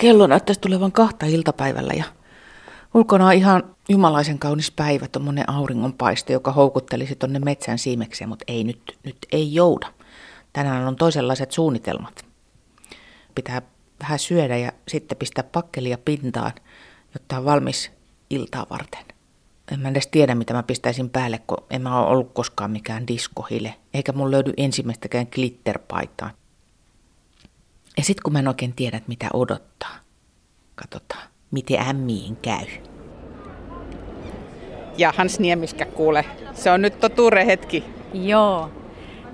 Kello näyttäisi tulevan kahta iltapäivällä ja ulkona on ihan jumalaisen kaunis päivä, tuommoinen auringonpaiste, joka houkuttelisi tonne metsän siimekseen, mutta ei nyt, nyt ei jouda. Tänään on toisenlaiset suunnitelmat. Pitää vähän syödä ja sitten pistää pakkelia pintaan, jotta on valmis iltaa varten. En mä edes tiedä, mitä mä pistäisin päälle, kun en mä ole ollut koskaan mikään diskohile, eikä mun löydy ensimmäistäkään glitterpaitaa. Ja sitten kun mä en oikein tiedä, mitä odottaa, katsotaan, miten ämmiin käy. Ja Hans Niemiskä kuule, se on nyt totuuden hetki. Joo.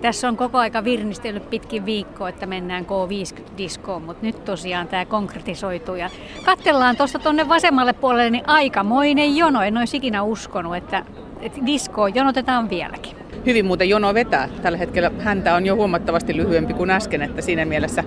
Tässä on koko aika virnistellyt pitkin viikkoa, että mennään K50-diskoon, mutta nyt tosiaan tämä konkretisoituu. Ja katsellaan tuosta tuonne vasemmalle puolelle, niin aikamoinen jono. En olisi ikinä uskonut, että, että diskoon jonotetaan vieläkin. Hyvin muuten jono vetää. Tällä hetkellä häntä on jo huomattavasti lyhyempi kuin äsken, että siinä mielessä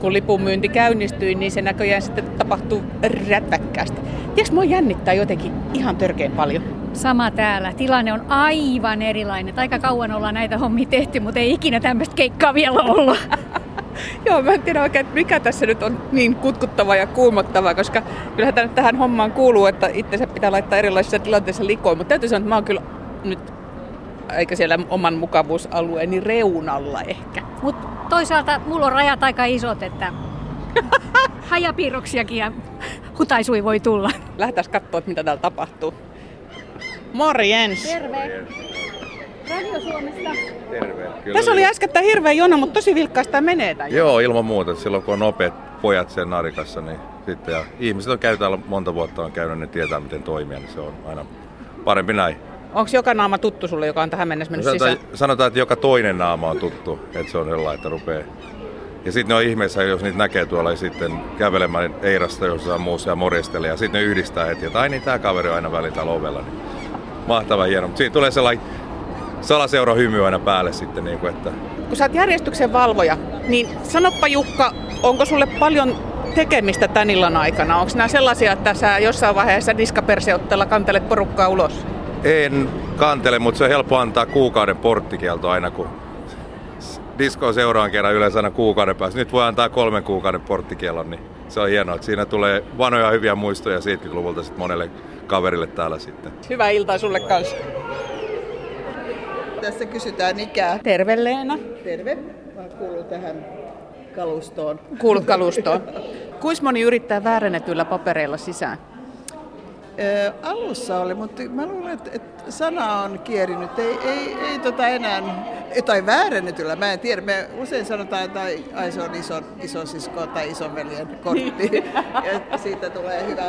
kun lipun myynti käynnistyi, niin se näköjään sitten tapahtuu rätväkkäästi. Tiedätkö, mua jännittää jotenkin ihan törkeän paljon. Sama täällä. Tilanne on aivan erilainen. Aika kauan ollaan näitä hommia tehty, mutta ei ikinä tämmöistä keikkaa vielä ollut. Joo, mä en tiedä oikein, mikä tässä nyt on niin kutkuttava ja kuumottava, koska kyllähän tähän hommaan kuuluu, että itse pitää laittaa erilaisissa tilanteissa likoon. Mutta täytyy sanoa, että mä oon kyllä nyt eikä siellä oman mukavuusalueeni reunalla ehkä. Mutta toisaalta mulla on rajat aika isot, että hajapiirroksiakin ja hutaisui voi tulla. Lähdetään katsoa, mitä täällä tapahtuu. Morjens! Terve! Radio Suomesta. Terve. Kyllä Tässä oli äsken hirveä jono, mutta tosi vilkkaista menee tämän. Joo, ilman muuta. Silloin kun on nopeat pojat sen narikassa, niin sitten ja ihmiset on käynyt täällä monta vuotta on käynyt, ne tietää miten toimia, niin se on aina parempi näin. Onko joka naama tuttu sulle, joka on tähän mennessä mennyt No, sisään? sanotaan, sanotaan, että joka toinen naama on tuttu, että se on sellainen, että rupeaa. Ja sitten ne on ihmeessä, jos niitä näkee tuolla ja sitten kävelemään Eirasta jossain muussa ja morjestelee. Ja sitten ne yhdistää heti, että ai niin, tämä kaveri on aina välillä täällä ovella. Niin mahtava hieno. Mutta siinä tulee sellainen salaseura hymy aina päälle sitten, niin kuin, että Kun sä oot järjestyksen valvoja, niin sanoppa Jukka, onko sulle paljon tekemistä tän illan aikana? Onko nämä sellaisia, että sä jossain vaiheessa diskaperseotteella kantelet porukkaa ulos? En kantele, mutta se on helppo antaa kuukauden porttikielto aina, kun disko seuraan kerran yleensä aina kuukauden päästä. Nyt voi antaa kolmen kuukauden porttikielon, niin se on hienoa, että siinä tulee vanhoja hyviä muistoja 70-luvulta sitten monelle kaverille täällä sitten. Hyvää iltaa sulle kanssa. Tässä kysytään ikää. Terve Leena. Terve. Mä kuulun tähän kalustoon. Kuulut kalustoon. Kuis moni yrittää väärennetyillä papereilla sisään? Ö, alussa oli, mutta mä luulen, että, että sana on kierinyt. Ei, ei, ei tota enää, tai väärennetyllä, mä en tiedä. Me usein sanotaan, että ai, se on iso, isosisko tai isonveljen kortti. ja siitä tulee hyvä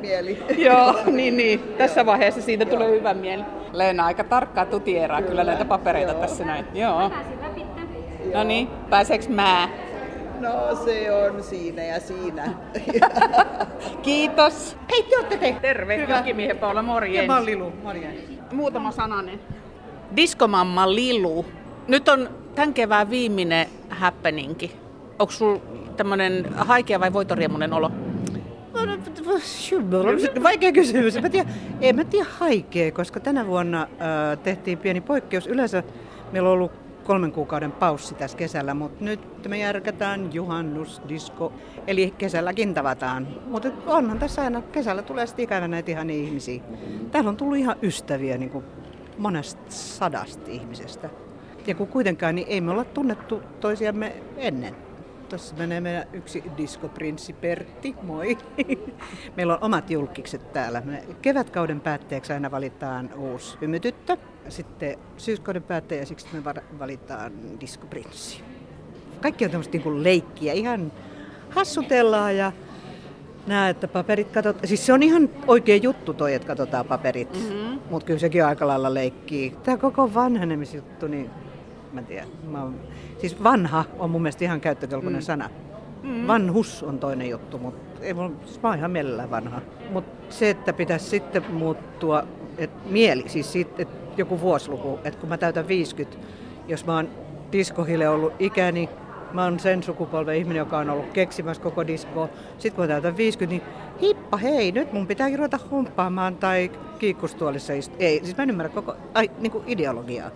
mieli. Joo, niin, niin. Tässä vaiheessa siitä tulee hyvä mieli. Leena aika tarkkaa tutieraa kyllä näitä papereita tässä näin. Joo. No niin, pääseekö mä? No se on siinä ja siinä. Kiitos. Hei, te olette te. Terve, Hyvä. jokimiehen Paula, morjens. ja Lilu, morjens. Muutama sananen. Diskomamma Lilu. Nyt on tämän kevään viimeinen happeningi. Onko sulla tämmönen haikea vai voitoriemunen olo? Vaikea kysymys. Mä tiedän, en mä tiedä haikea, koska tänä vuonna äh, tehtiin pieni poikkeus. Yleensä meillä on ollut kolmen kuukauden paussi tässä kesällä, mutta nyt me järkätään juhannusdisko, eli kesälläkin tavataan. Mutta onhan tässä aina, kesällä tulee sitten ikävä näitä ihan ihmisiä. Täällä on tullut ihan ystäviä niin kuin monesta sadasta ihmisestä. Ja kun kuitenkaan, niin ei me olla tunnettu toisiamme ennen. Tuossa menee meidän yksi diskoprinssi Pertti, moi. Meillä on omat julkikset täällä. Me kevätkauden päätteeksi aina valitaan uusi hymytyttö. Sitten syyskauden päätteeksi me valitaan diskoprinssi. Kaikki on tämmöistä niin leikkiä, ihan hassutellaan ja Nää, että paperit katot... Siis se on ihan oikea juttu toi, että katsotaan paperit. Mm-hmm. Mutta kyllä sekin aika lailla leikkii. Tämä koko vanhenemisjuttu, niin mä en tiedä. Mä oon... Siis vanha on mun mielestä ihan käyttökelpoinen mm. sana. Mm. Vanhus on toinen juttu, mutta ei mun, siis mä oon ihan mielellään vanha. Mutta se, että pitäisi sitten muuttua, että mieli, siis siitä, että joku vuosiluku, että kun mä täytän 50, jos mä oon diskohille ollut ikäni, Mä oon sen sukupolven ihminen, joka on ollut keksimässä koko diskoa. Sitten kun mä täytän 50, niin hippa hei, nyt mun pitääkin ruveta humppaamaan tai kiikkustuolissa Ei, siis mä en ymmärrä koko ai, niin kuin ideologiaa.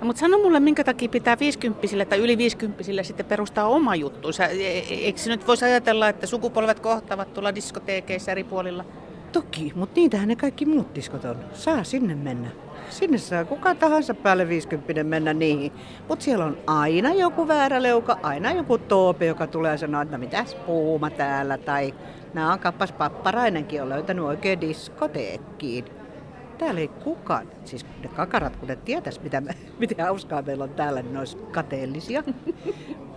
No, mutta sano mulle, minkä takia pitää 50 tai yli 50 sitten perustaa oma juttu. Sä, e- e- eikö nyt voisi ajatella, että sukupolvet kohtavat tuolla diskoteekeissa eri puolilla? Toki, mutta niitähän ne kaikki muut diskot on. Saa sinne mennä. Sinne saa kuka tahansa päälle 50 mennä niihin. Mutta siellä on aina joku väärä leuka, aina joku toope, joka tulee sanoa, että no mitäs puuma täällä. Tai nämä on kappas papparainenkin on löytänyt oikein diskoteekkiin. Täällä ei kukaan, siis ne kakarat, kun ne tietäis, mitä, me, miten hauskaa meillä on täällä, niin ne olisi kateellisia.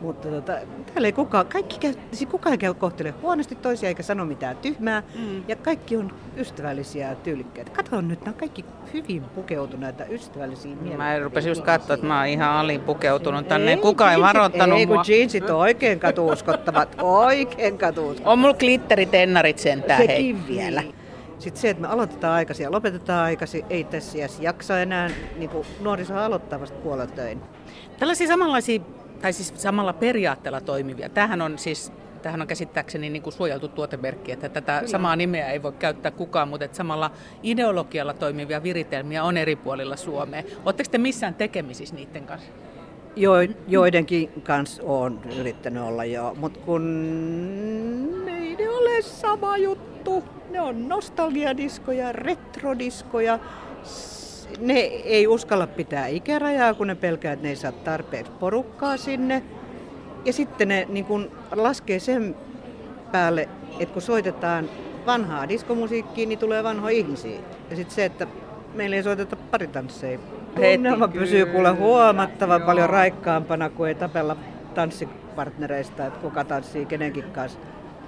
Mutta tota, täällä ei kukaan, kaikki käy, siis kukaan käy kohtele huonosti toisia eikä sano mitään tyhmää. Mm. Ja kaikki on ystävällisiä ja tyylikkäitä. Kato nyt, nämä on kaikki hyvin pukeutuneita, ystävällisiä miehiä. Mä rupesin just katsoa, että mä oon ihan alipukeutunut tänne. Ei, kukaan ei varoittanut ei, mua. kun jeansit on oikein katuuskottavat, oikein katuuskottavat. On mulla glitteritennarit sentään, hei. Sekin vielä. Sitten se, että me aloitetaan aikaisin ja lopetetaan aikaisin, ei tässä iässä jaksa enää niin kuin nuoriso aloittaa vasta puolelta töin. Tällaisia samanlaisia, tai siis samalla periaatteella toimivia. Tämähän on siis Tämähän on käsittääkseni niin kuin suojeltu tuotemerkki, että tätä Kyllä. samaa nimeä ei voi käyttää kukaan, mutta että samalla ideologialla toimivia viritelmiä on eri puolilla Suomea. Oletteko te missään tekemisissä niiden kanssa? Jo, joidenkin kanssa on yrittänyt olla jo, mutta kun ei ne ole sama juttu. Ne on nostalgiadiskoja, retrodiskoja. Ne ei uskalla pitää ikärajaa, kun ne pelkää, että ne ei saa tarpeeksi porukkaa sinne. Ja sitten ne niin kun laskee sen päälle, että kun soitetaan vanhaa diskomusiikkia, niin tulee vanhoja ihmisiä. Ja sitten se, että meillä ei soiteta paritansseja. Tunnelma pysyy kuule huomattavan Joo. paljon raikkaampana, kuin ei tapella tanssipartnereista, että kuka tanssii kenenkin kanssa.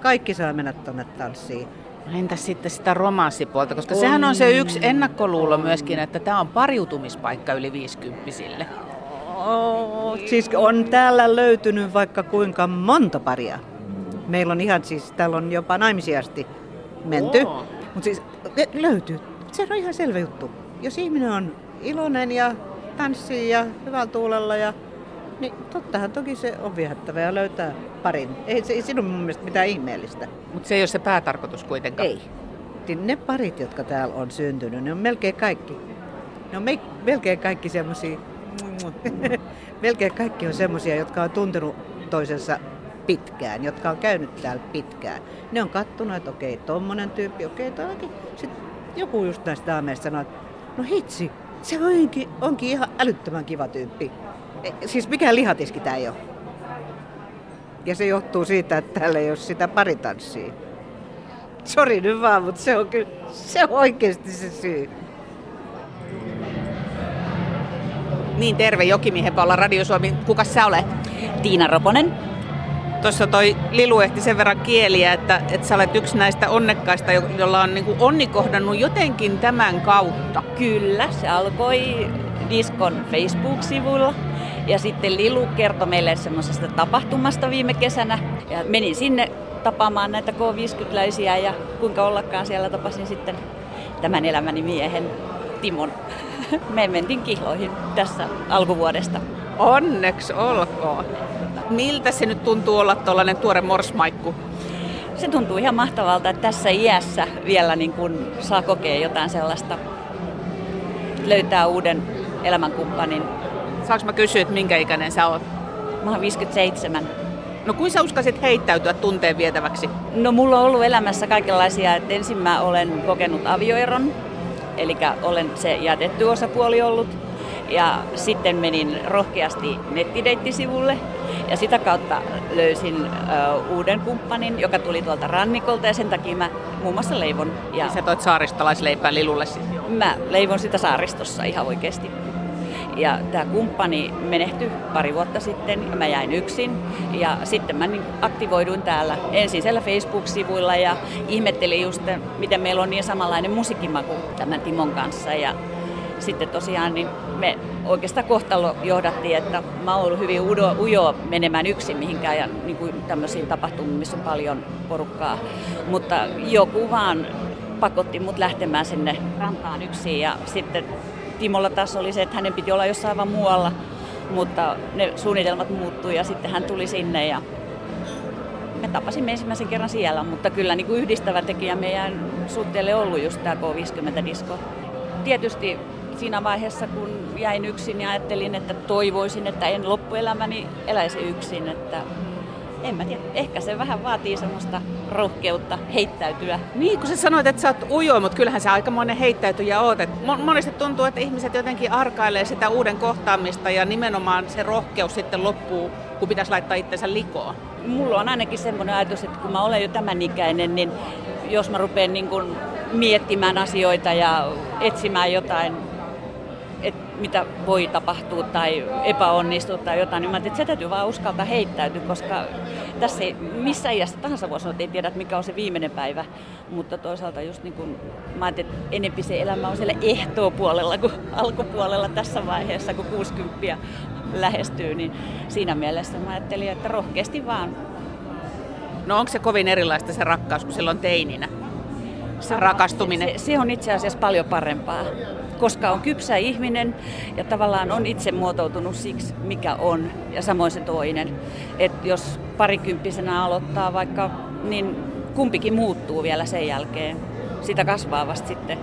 Kaikki saa mennä tuonne tanssiin. Entäs sitten sitä romanssipuolta, koska on. sehän on se yksi ennakkoluulo myöskin, että tämä on pariutumispaikka yli 50 Oh, siis on täällä löytynyt vaikka kuinka monta paria. Meillä on ihan siis, täällä on jopa naimisiasti menty. Oh. Mutta siis löytyy. Se on ihan selvä juttu. Jos ihminen on iloinen ja tanssii ja hyvällä tuulella ja niin tottahan toki se on viehättävä ja löytää parin. Ei, se, ei sinun mun mielestä mitään ihmeellistä. Mutta se ei ole se päätarkoitus kuitenkaan. Ei. Niin ne parit, jotka täällä on syntynyt, ne on melkein kaikki. Ne on me, melkein kaikki semmoisia, melkein kaikki on semmoisia, jotka on tuntenut toisensa pitkään, jotka on käynyt täällä pitkään. Ne on kattonut, että okei, tommonen tyyppi, okei, toikin. Sitten joku just näistä daameista sanoo, että no hitsi, se onkin, onkin ihan älyttömän kiva tyyppi. E, siis mikään lihatiski tää ei ole. Ja se johtuu siitä, että täällä ei ole sitä paritanssia. Sori nyt vaan, mutta se on kyllä, se on oikeasti se syy. Niin, terve Jokimiehen olla Radio Suomi. Kuka sä olet? Tiina Roponen. Tuossa toi Lilu ehti sen verran kieliä, että, että sä olet yksi näistä onnekkaista, jolla on niin onni kohdannut jotenkin tämän kautta. Kyllä, se alkoi Diskon Facebook-sivulla. Ja sitten Lilu kertoi meille semmoisesta tapahtumasta viime kesänä. Ja menin sinne tapaamaan näitä K50-läisiä ja kuinka ollakaan siellä tapasin sitten tämän elämäni miehen Timon. Me mentiin kihloihin tässä alkuvuodesta. Onneksi olkoon. Miltä se nyt tuntuu olla tuollainen tuore morsmaikku? Se tuntuu ihan mahtavalta, että tässä iässä vielä niin kun saa kokea jotain sellaista, löytää uuden elämänkumppanin. Saanko mä kysyä, että minkä ikäinen sä oot? Mä oon 57. No kuin sä uskasit heittäytyä tunteen vietäväksi? No mulla on ollut elämässä kaikenlaisia, että ensin mä olen kokenut avioeron, eli olen se jätetty osapuoli ollut. Ja sitten menin rohkeasti nettideittisivulle ja sitä kautta löysin uh, uuden kumppanin, joka tuli tuolta rannikolta ja sen takia mä muun muassa leivon. Ja sä toit saaristolaisleipää Lilulle sitten? Mä leivon sitä saaristossa ihan oikeasti. Ja tämä kumppani menehtyi pari vuotta sitten ja mä jäin yksin. Ja sitten mä niin aktivoiduin täällä ensin siellä Facebook-sivuilla ja ihmettelin just, miten meillä on niin samanlainen musiikkimaku tämän Timon kanssa. Ja sitten tosiaan niin me oikeastaan kohtalo johdattiin, että mä oon ollut hyvin udo, ujo menemään yksin mihinkään ja niin kuin tämmöisiin tapahtumiin, missä on paljon porukkaa. Mutta joku vaan pakotti mut lähtemään sinne rantaan yksin ja sitten Timolla taas oli se, että hänen piti olla jossain aivan muualla, mutta ne suunnitelmat muuttui ja sitten hän tuli sinne ja me tapasimme ensimmäisen kerran siellä, mutta kyllä niin kuin yhdistävä tekijä meidän suhteelle ollut just tämä K50-disko. Tietysti siinä vaiheessa, kun jäin yksin ja ajattelin, että toivoisin, että en loppuelämäni eläisi yksin. Että en mä tiedä, ehkä se vähän vaatii semmoista rohkeutta heittäytyä. Niin, kun sä sanoit, että sä oot ujo, mutta kyllähän sä aikamoinen heittäytyjä oot. Et monesti tuntuu, että ihmiset jotenkin arkailee sitä uuden kohtaamista ja nimenomaan se rohkeus sitten loppuu, kun pitäisi laittaa itsensä likoon. Mulla on ainakin semmoinen ajatus, että kun mä olen jo tämän ikäinen, niin jos mä rupean niin kun miettimään asioita ja etsimään jotain että mitä voi tapahtua tai epäonnistua tai jotain, niin mä että se täytyy vaan uskaltaa heittäytyä, koska tässä ei, missä iässä tahansa voisi sanoa, että ei tiedä, mikä on se viimeinen päivä, mutta toisaalta just niin kuin, mä ajattelin, että enempi se elämä on siellä ehtoopuolella kuin alkupuolella tässä vaiheessa, kun 60 lähestyy, niin siinä mielessä mä ajattelin, että rohkeasti vaan. No onko se kovin erilaista se rakkaus kuin silloin teininä? Se rakastuminen? Se, se on itse asiassa paljon parempaa koska on kypsä ihminen ja tavallaan on itse muotoutunut siksi, mikä on, ja samoin se toinen. Että jos parikymppisenä aloittaa vaikka, niin kumpikin muuttuu vielä sen jälkeen. Sitä kasvaa vasta sitten.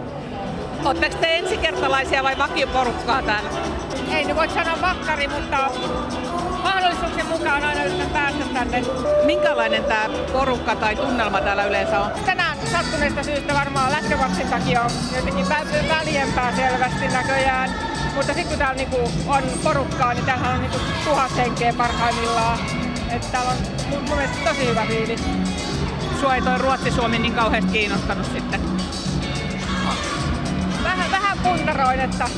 Oletteko te ensikertalaisia vai vakioporukkaa täällä? Ei nyt voi sanoa vakkari, mutta mahdollisuuksien mukaan aina yritän päästä tänne. Minkälainen tämä porukka tai tunnelma täällä yleensä on? Tänään sattuneesta syystä varmaan lätkämaksin takia on jotenkin väljempää selvästi näköjään. Mutta sitten kun täällä niinku on porukkaa, niin täällä on niinku tuhat henkeä parhaimmillaan. Että täällä on mun, mun mielestä tosi hyvä fiilis. Sua ei toi Ruotsi-Suomi niin kauheasti kiinnostanut sitten? Vähän, vähän puntaroin, että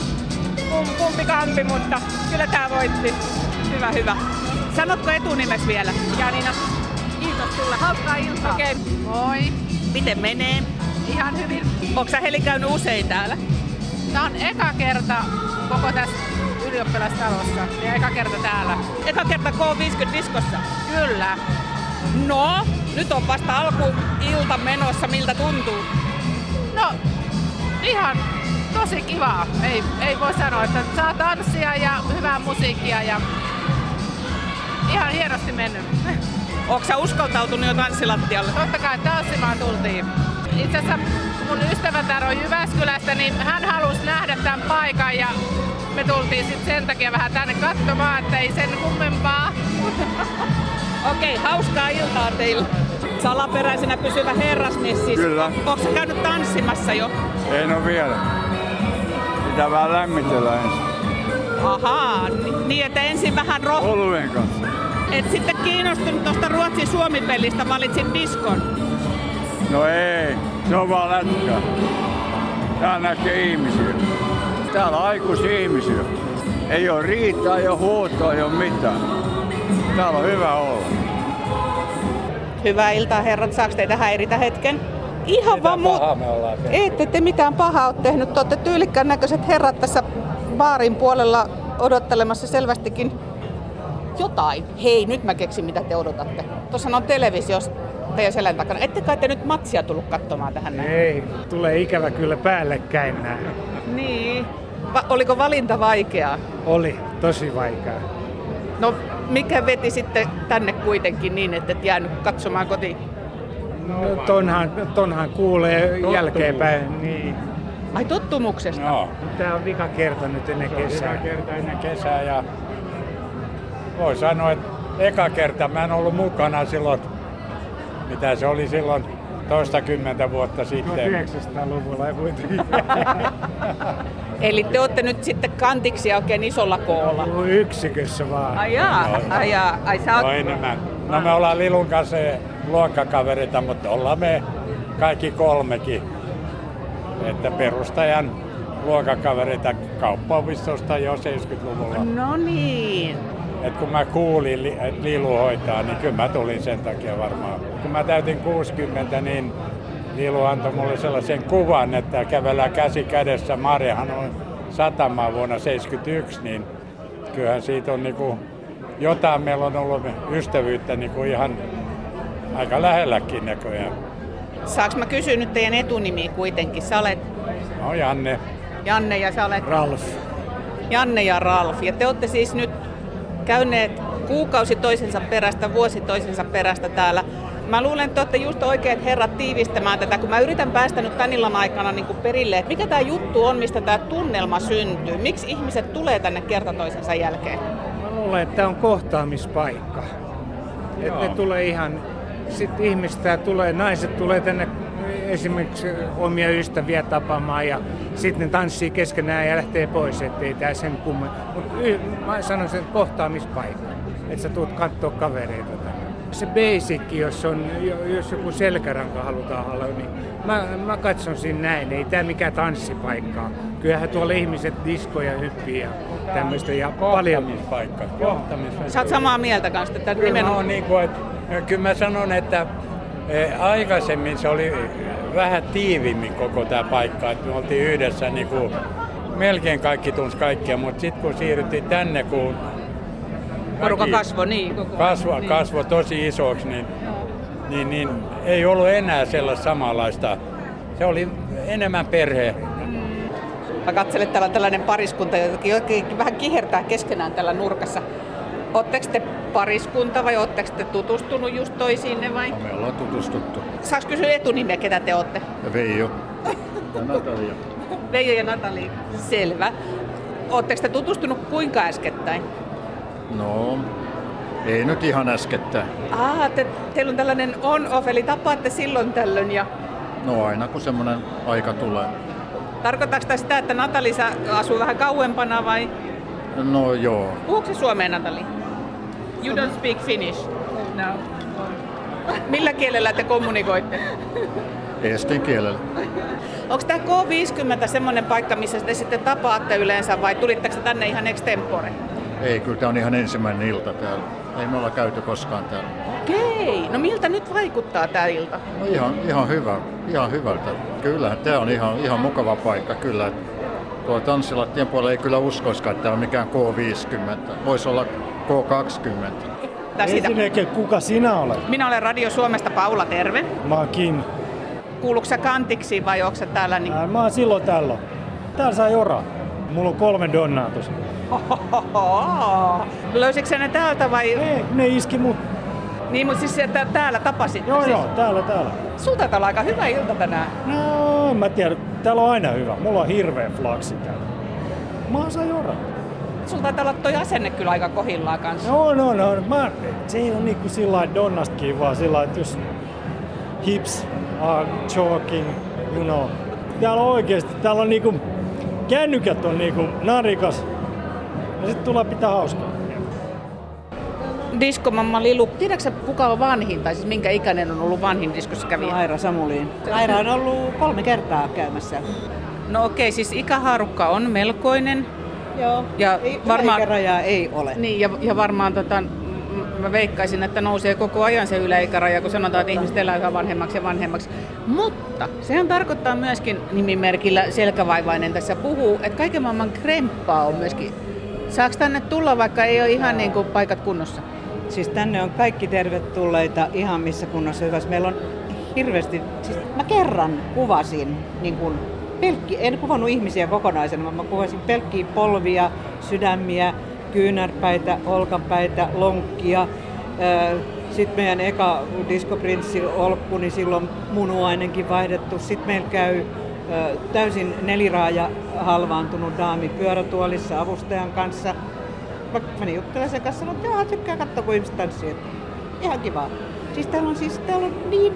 kumpi kampi, mutta kyllä tää voitti. Hyvä, hyvä. Sanotko etunimes vielä? Janina. Kiitos sulle. Hauskaa iltaa. Okei. Okay. Moi. Miten menee? Ihan hyvin. Onko sä Heli käynyt usein täällä? Tämä on eka kerta koko tässä ylioppilastalossa ja eka kerta täällä. Eka kerta K50-diskossa? Kyllä. No, nyt on vasta alku ilta menossa. Miltä tuntuu? No, ihan tosi kivaa. Ei, ei voi sanoa, että saa tanssia ja hyvää musiikkia ja ihan hienosti mennyt. Onko sä uskaltautunut jo tanssilattialle? Totta kai tanssimaan tultiin. Itse asiassa mun ystävätär on Jyväskylästä, niin hän halusi nähdä tämän paikan ja me tultiin sitten sen takia vähän tänne katsomaan, että ei sen kummempaa. Okei, okay, hauskaa iltaa teille. Salaperäisenä pysyvä herrasmies siis. Kyllä. Onko sä käynyt tanssimassa jo? En ole vielä. Pitää vähän lämmitellä ensin. Ahaa, niin että ensin vähän roh... Oluen kanssa. Et sitten kiinnostunut tuosta Ruotsin Suomi-pelistä valitsin diskon. No ei, se on vaan lätkä. Täällä näkee ihmisiä. Täällä on aikuisia ihmisiä. Ei ole riitaa, ei ole huutoa, ei ole mitään. Täällä on hyvä olla. Hyvää iltaa herrat, saako teitä häiritä hetken? Ihan vaan mu- me ollaan Ette te mitään pahaa ole tehnyt. Te olette tyylikkään näköiset herrat tässä baarin puolella odottelemassa selvästikin jotain. Hei, nyt mä keksin mitä te odotatte. Tuossa on televisiossa teidän selän takana. Ette kai te nyt matsia tullut katsomaan tähän näin? Ei, tulee ikävä kyllä päällekkäin nämä. Niin. Va- oliko valinta vaikeaa? Oli, tosi vaikeaa. No, mikä veti sitten tänne kuitenkin niin, että et jäänyt katsomaan kotiin? No, tonhan, tonhan kuulee jälkeenpäin. Niin. Ai tottumuksesta? No, Tämä on vika kerta nyt ennen se on kesää. hyvä kerta ennen kesää ja voi sanoa, että eka kerta mä en ollut mukana silloin, mitä se oli silloin toistakymmentä vuotta sitten. 1900-luvulla ja kuitenkin. Eli te olette nyt sitten kantiksi oikein isolla koolla. Ollut yksikössä vaan. Ai jaa, ai jaa, ai sä oot... No enemmän. No me ollaan Lilun kanssa luokkakaverita, mutta ollaan me kaikki kolmekin. Että perustajan luokkakaverita kauppaopistosta jo 70-luvulla. No niin. Et kun mä kuulin, li- että Lilu hoitaa, niin kyllä mä tulin sen takia varmaan. Kun mä täytin 60, niin Lilu antoi mulle sellaisen kuvan, että kävellään käsi kädessä. Marjahan on satamaa vuonna 71, niin kyllähän siitä on niinku, jotain meillä on ollut ystävyyttä niinku ihan aika lähelläkin näköjään. Saanko mä kysyä nyt teidän etunimiä kuitenkin? Sä olet No Janne, Janne ja sä olet Ralf. Janne ja Ralf. Ja te olette siis nyt käyneet kuukausi toisensa perästä, vuosi toisensa perästä täällä. Mä luulen, että te olette just oikeat herrat tiivistämään tätä, kun mä yritän päästä nyt tän illan aikana niin kuin perille, että mikä tämä juttu on, mistä tämä tunnelma syntyy. Miksi ihmiset tulee tänne kerta toisensa jälkeen? Mä luulen, että tämä on kohtaamispaikka. Että ne tulee ihan, sitten ihmistä tulee, naiset tulee tänne esimerkiksi omia ystäviä tapaamaan ja sitten ne tanssii keskenään ja lähtee pois, ettei tää sen kumman. Mutta mä sanoisin, että kohtaamispaikka, että sä tuut kattoo kavereita tänne. Se basic, jos, on, jos joku selkäranka halutaan olla, niin mä, mä katson siinä näin. Ei tää mikään tanssipaikka. Kyllähän tuolla ihmiset diskoja hyppii ja tämmöistä ja paljon. Kohtamispaikka. Kohtamispaikka. Sä oot samaa mieltä kanssa, että Kyllä, mä nimenomaan... niin kuin, että, kyllä mä sanon, että eh, aikaisemmin se oli vähän tiivimmin koko tämä paikka, että me oltiin yhdessä niin kuin, melkein kaikki tunsi kaikkia, mutta sitten kun siirryttiin tänne, kun Porukka kasvoi niin koko ajan. kasvo, Niin. kasvo tosi isoksi, niin, niin, niin ei ollut enää sellaista samanlaista. Se oli enemmän perhe. Mä katselen, että täällä on tällainen pariskunta, joka vähän kihertää keskenään tällä nurkassa. Oletteko te pariskunta vai oletteko te tutustunut just toisiinne vai? Me ollaan tutustuttu. Saaks kysyä etunimeä, ketä te olette? Veijo. Ja Natalia. Veijo ja Natali. Selvä. Oletteko te tutustunut kuinka äskettäin? No, ei nyt ihan äskettäin. Ah, te, teillä on tällainen on-off, eli tapaatte silloin tällöin. Ja No aina kun semmoinen aika tulee. tarkoittaako tämä sitä, että Natali asuu vähän kauempana vai? No joo, Puhuuko se suomea, Natali? You don't speak Finnish? No. Millä kielellä te kommunikoitte? estin kielellä. Onko tämä K50 semmoinen paikka, missä te sitten tapaatte yleensä vai tulitteko te tänne ihan extempore? Ei, kyllä tämä on ihan ensimmäinen ilta täällä. Ei me olla käyty koskaan täällä. Okei, no miltä nyt vaikuttaa tämä ilta? No ihan, ihan hyvä, ihan hyvältä. Kyllähän tämä on ihan, ihan mukava paikka, kyllä. Tuo tanssilattien puolella ei kyllä uskoisikaan, että tämä on mikään K50. Voisi olla K20. Tai siitä. Ensinnäkin, kuka sinä olet? Minä olen Radio Suomesta Paula Terve. Mä oon Kim. Kuuluuko sä kantiksi vai onko sä täällä? Niin... Ää, Mä oon silloin tällöin. Täällä saa jora. Mulla on kolme donnaa tossa. Löysitkö sä ne täältä vai? Ei, ne iski mut. Niin, mutta siis että täällä tapasit. Joo, siis. joo, täällä, täällä. Taitaa olla aika hyvä ilta tänään. No, en mä tiedä. Täällä on aina hyvä. Mulla on hirveä flaksi täällä. Mä oon saa jora. Sulla taitaa olla toi asenne kyllä aika kohillaan kanssa. No, no, no. Mä, se ei ole niinku sillä lailla donnastakin, vaan sillä että jos hips are choking, you know. Täällä on oikeesti, täällä on niinku, kännykät on niinku narikas. Ja sit tulee pitää hauskaa. Diskomamma Lilu, tiedätkö kuka on vanhin, tai siis minkä ikäinen on ollut vanhin diskossa kävijä? Aira Samuliin. Aira on ollut kolme kertaa käymässä. No okei, siis ikähaarukka on melkoinen. Joo. Ja Ei, varmaan, yläikärajaa ei ole. niin, ja, ja varmaan tota, mä veikkaisin, että nousee koko ajan se yläikäraja, kun sanotaan, että ihmiset elää yhä vanhemmaksi ja vanhemmaksi. Mutta sehän tarkoittaa myöskin nimimerkillä selkävaivainen tässä puhuu, että kaiken maailman kremppaa on myöskin. Saako tänne tulla, vaikka ei ole ihan niin kuin paikat kunnossa? Siis tänne on kaikki tervetulleita ihan missä kunnossa hyvässä. Meillä on hirveästi, siis mä kerran kuvasin niin kuin pelkki, en kuvannut ihmisiä kokonaisena, vaan mä kuvasin pelkkiä polvia, sydämiä, kyynärpäitä, olkapäitä, lonkkia. Sitten meidän eka diskoprinssi Olkku, niin silloin munuainenkin vaihdettu. Sitten meillä käy täysin neliraaja halvaantunut daami pyörätuolissa avustajan kanssa. Mä menin juttelemaan sen kanssa, sanoin, joo, tykkää katsoa, kun ihmiset tanssii. Ihan kiva. Siis täällä on, siis, täällä on niin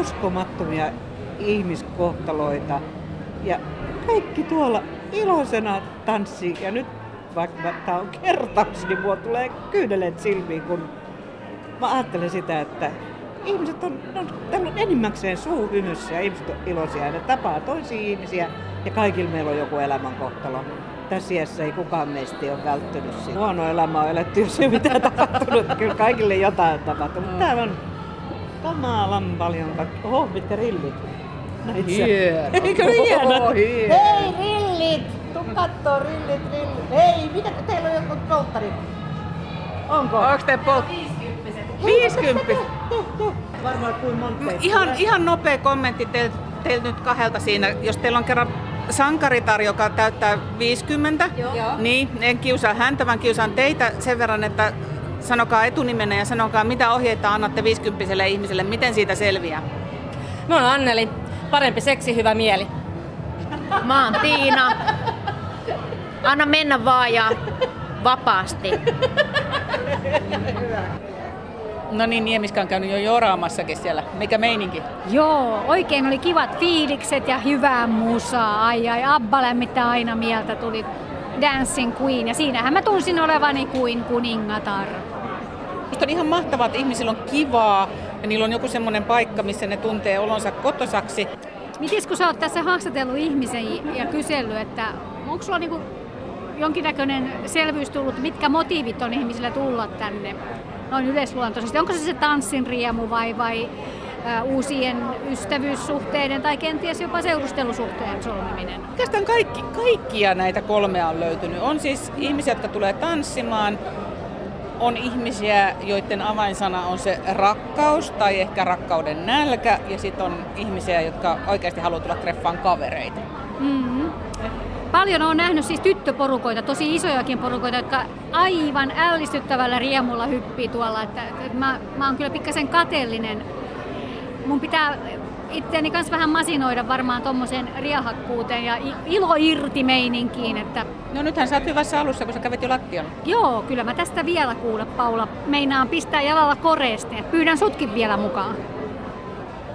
uskomattomia ihmiskohtaloita. Ja kaikki tuolla iloisena tanssii. Ja nyt vaikka mä- tää on kertaus, niin mua tulee kyyneleet silmiin, kun mä ajattelen sitä, että ihmiset on, on täällä on enimmäkseen suu hymyssä ja ihmiset on iloisia ja ne tapaa toisia ihmisiä ja kaikilla meillä on joku elämänkohtalo. Tässä iässä ei kukaan meistä ole välttynyt siitä. Huono elämä on eletty, jos ei mitään tapahtunut. Kyllä kaikille jotain on tapahtunut. Mutta täällä on kamalan paljon kaikki. Oho, mitkä rillit. Näit sä? Hienot. Eikö hienot. Hei, rillit! Tuu kattoo, rillit, rillit. Hei, mitä teillä on joku polttari? Onko? Onko te polt... 50. Varmaan kuin monta. Ihan, ihan nopea kommentti teiltä teil nyt kahdelta siinä. Jos teillä on kerran sankaritar, joka täyttää 50, Joo. niin en kiusaa häntä, vaan kiusaan teitä sen verran, että sanokaa etunimenä ja sanokaa, mitä ohjeita annatte 50 ihmiselle, miten siitä selviää? Mä oon Anneli. Parempi seksi, hyvä mieli. Mä oon Tiina. Anna mennä vaan ja vapaasti. No niin, Niemiska on käynyt jo joraamassakin siellä. Mikä meininki? Joo, oikein oli kivat fiilikset ja hyvää musaa. Ai ai, Abba lämmittää aina mieltä, tuli Dancing Queen. Ja siinähän mä tunsin olevani kuin kuningatar. Musta on ihan mahtavaa, että ihmisillä on kivaa ja niillä on joku semmoinen paikka, missä ne tuntee olonsa kotosaksi. Miten kun sä oot tässä haastatellut ihmisen ja kysellyt, että onko sulla niinku jonkinnäköinen selvyys tullut, mitkä motiivit on ihmisillä tulla tänne noin yleisluontoisesti? Onko se se tanssin riemu vai, vai uusien ystävyyssuhteiden tai kenties jopa seurustelusuhteen solmiminen? Oikeastaan kaikki, kaikkia näitä kolmea on löytynyt. On siis ihmisiä, jotka tulee tanssimaan, on ihmisiä, joiden avainsana on se rakkaus tai ehkä rakkauden nälkä, ja sitten on ihmisiä, jotka oikeasti haluaa tulla treffaan kavereita. Mm-hmm. Paljon on nähnyt siis tyttöporukoita, tosi isojakin porukoita, jotka aivan ällistyttävällä riemulla hyppii tuolla. Että, että mä, mä oon kyllä pikkasen kateellinen. Mun pitää itseäni kanssa vähän masinoida varmaan tuommoiseen riahakkuuteen ja ilo irti meininkiin. Että... No nythän sä oot hyvässä alussa, kun sä kävit jo lattialla. Joo, kyllä mä tästä vielä kuule, Paula. Meinaan pistää jalalla koreesti. Pyydän sutkin vielä mukaan.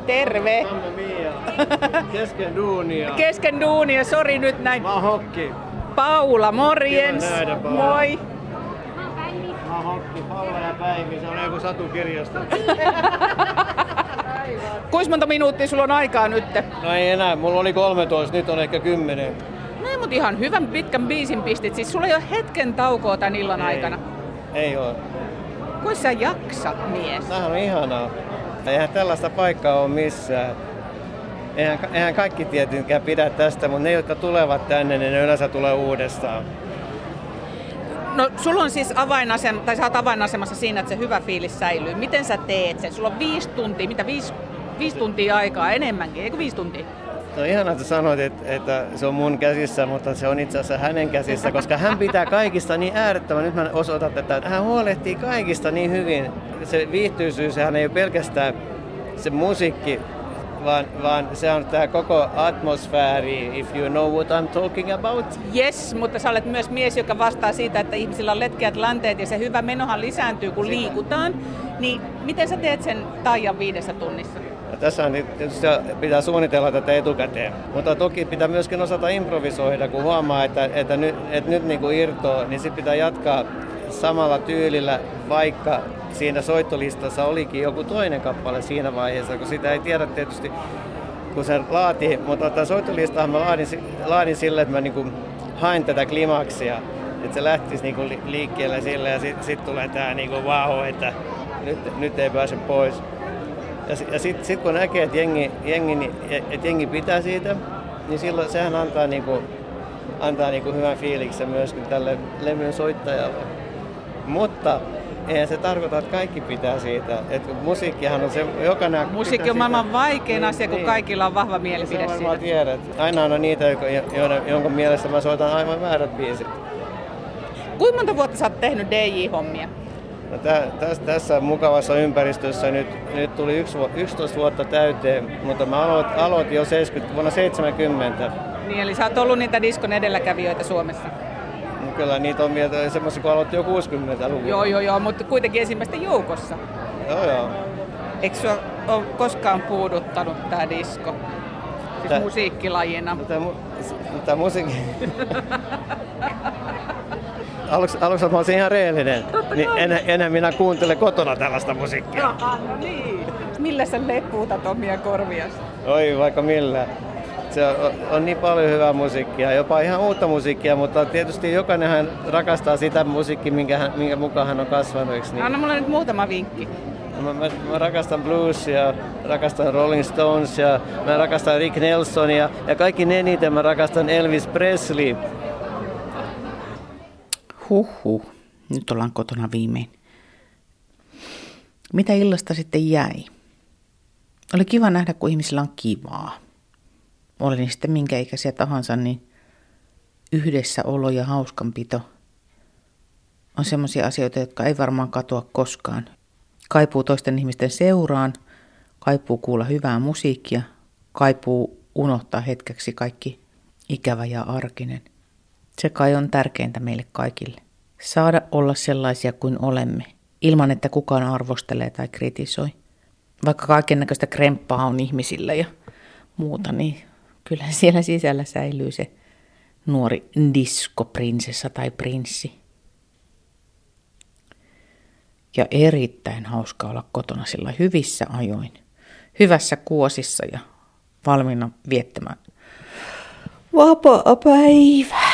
Terve! Mamma mia. Kesken duunia. Kesken duunia, sori nyt näin. Mä Hokki. Paula, morjens. Nähdä, Paula. Moi. Mä oon Hokki, Paula ja Päivi. Se on joku satukirjasta. Kuinka monta minuuttia sulla on aikaa nyt? No ei enää, mulla oli 13, nyt on ehkä 10. No ei, mutta ihan hyvän pitkän biisin pistit. Siis sulla ei ole hetken taukoa tän illan ei. aikana. Ei oo. Kuinka sä jaksat, mies? Tämähän on ihanaa. Eihän tällaista paikkaa ole missään. Eihän, eihän kaikki tietenkään pidä tästä, mutta ne, jotka tulevat tänne, niin ne yleensä tulee uudestaan. No sulla on siis avainasema, tai sä oot avainasemassa siinä, että se hyvä fiilis säilyy. Miten sä teet sen? Sulla on viisi tuntia, mitä viisi, viisi tuntia aikaa enemmänkin, eikö viisi tuntia? No ihanaa, että sanoit, että, että se on mun käsissä, mutta se on itse asiassa hänen käsissä, koska hän pitää kaikista niin äärettömän. Nyt mä osoitan, että hän huolehtii kaikista niin hyvin. Se viihtyisyys, hän ei ole pelkästään se musiikki, vaan, vaan se on tämä koko atmosfääri, if you know what I'm talking about. Yes, mutta sä olet myös mies, joka vastaa siitä, että ihmisillä on letkeät lanteet ja se hyvä menohan lisääntyy, kun liikutaan. Niin miten sä teet sen taian viidessä tunnissa? Ja tässä on tietysti pitää suunnitella tätä etukäteen, mutta toki pitää myöskin osata improvisoida, kun huomaa, että, että nyt, että nyt niin kuin irtoaa, niin sitten pitää jatkaa samalla tyylillä, vaikka siinä soittolistassa olikin joku toinen kappale siinä vaiheessa, kun sitä ei tiedä tietysti, kun se laati, mutta tämä soittolistahan mä laadin, laadin sille, että mä niin kuin hain tätä klimaksia, että se lähtisi niin kuin liikkeelle sille ja sitten sit tulee tämä niin kuin wow, että nyt, nyt ei pääse pois. Ja, ja sitten sit kun näkee, että jengi, jengi, että jengi pitää siitä, niin silloin sehän antaa, niinku, antaa niinku hyvän fiiliksen myöskin tälle levyn soittajalle. Mutta eihän se tarkoita, että kaikki pitää siitä. Et musiikkihan on se, jokainen Musiikki on maailman vaikein asia, kun niin. kaikilla on vahva mielipide Se siitä. tiedät. Aina on niitä, joiden, jonka mielestä mä soitan aivan väärät biisit. Kuinka monta vuotta sä oot tehnyt DJ-hommia? No tä, täs, tässä mukavassa ympäristössä nyt, nyt tuli yksi, vu- 11 vuotta täyteen, mutta mä aloit, aloitin jo 70, vuonna 70. Niin, eli sä oot ollut niitä diskon edelläkävijöitä Suomessa. Kyllä niitä on vielä semmoisia, kun aloitti jo 60-luvulla. Joo, joo, joo, mutta kuitenkin ensimmäisten joukossa. Joo, joo. Eikö sua ole koskaan puuduttanut tää disko? Siis Tää- musiikkilajina. Tämä, mu, tämä musiikki... aluksi, aluksi mä olisin ihan reellinen. Niin enää, enää minä kuuntele kotona tällaista musiikkia. Jaha, no niin. Millä sä leppuutat omia korvias? Oi, vaikka millä. Se on, on niin paljon hyvää musiikkia, jopa ihan uutta musiikkia, mutta tietysti jokainenhan rakastaa sitä musiikkia, minkä, hän, minkä mukaan hän on kasvanut. eikö Niin? Anna mulle nyt muutama vinkki. Mä, mä, mä rakastan bluesia, rakastan Rolling Stonesia, mä rakastan Rick Nelsonia ja kaikki eniten mä rakastan Elvis Presley. Huhhuh, nyt ollaan kotona viimein. Mitä illasta sitten jäi? Oli kiva nähdä, kun ihmisillä on kivaa. Niin sitten minkä ikäisiä tahansa, niin yhdessäolo ja hauskanpito on sellaisia asioita, jotka ei varmaan katoa koskaan. Kaipuu toisten ihmisten seuraan, kaipuu kuulla hyvää musiikkia, kaipuu unohtaa hetkeksi kaikki ikävä ja arkinen. Se kai on tärkeintä meille kaikille. Saada olla sellaisia kuin olemme, ilman että kukaan arvostelee tai kritisoi. Vaikka kaiken näköistä kremppaa on ihmisillä ja muuta, niin kyllä siellä sisällä säilyy se nuori diskoprinsessa tai prinssi. Ja erittäin hauska olla kotona sillä hyvissä ajoin, hyvässä kuosissa ja valmiina viettämään vapaa päivä.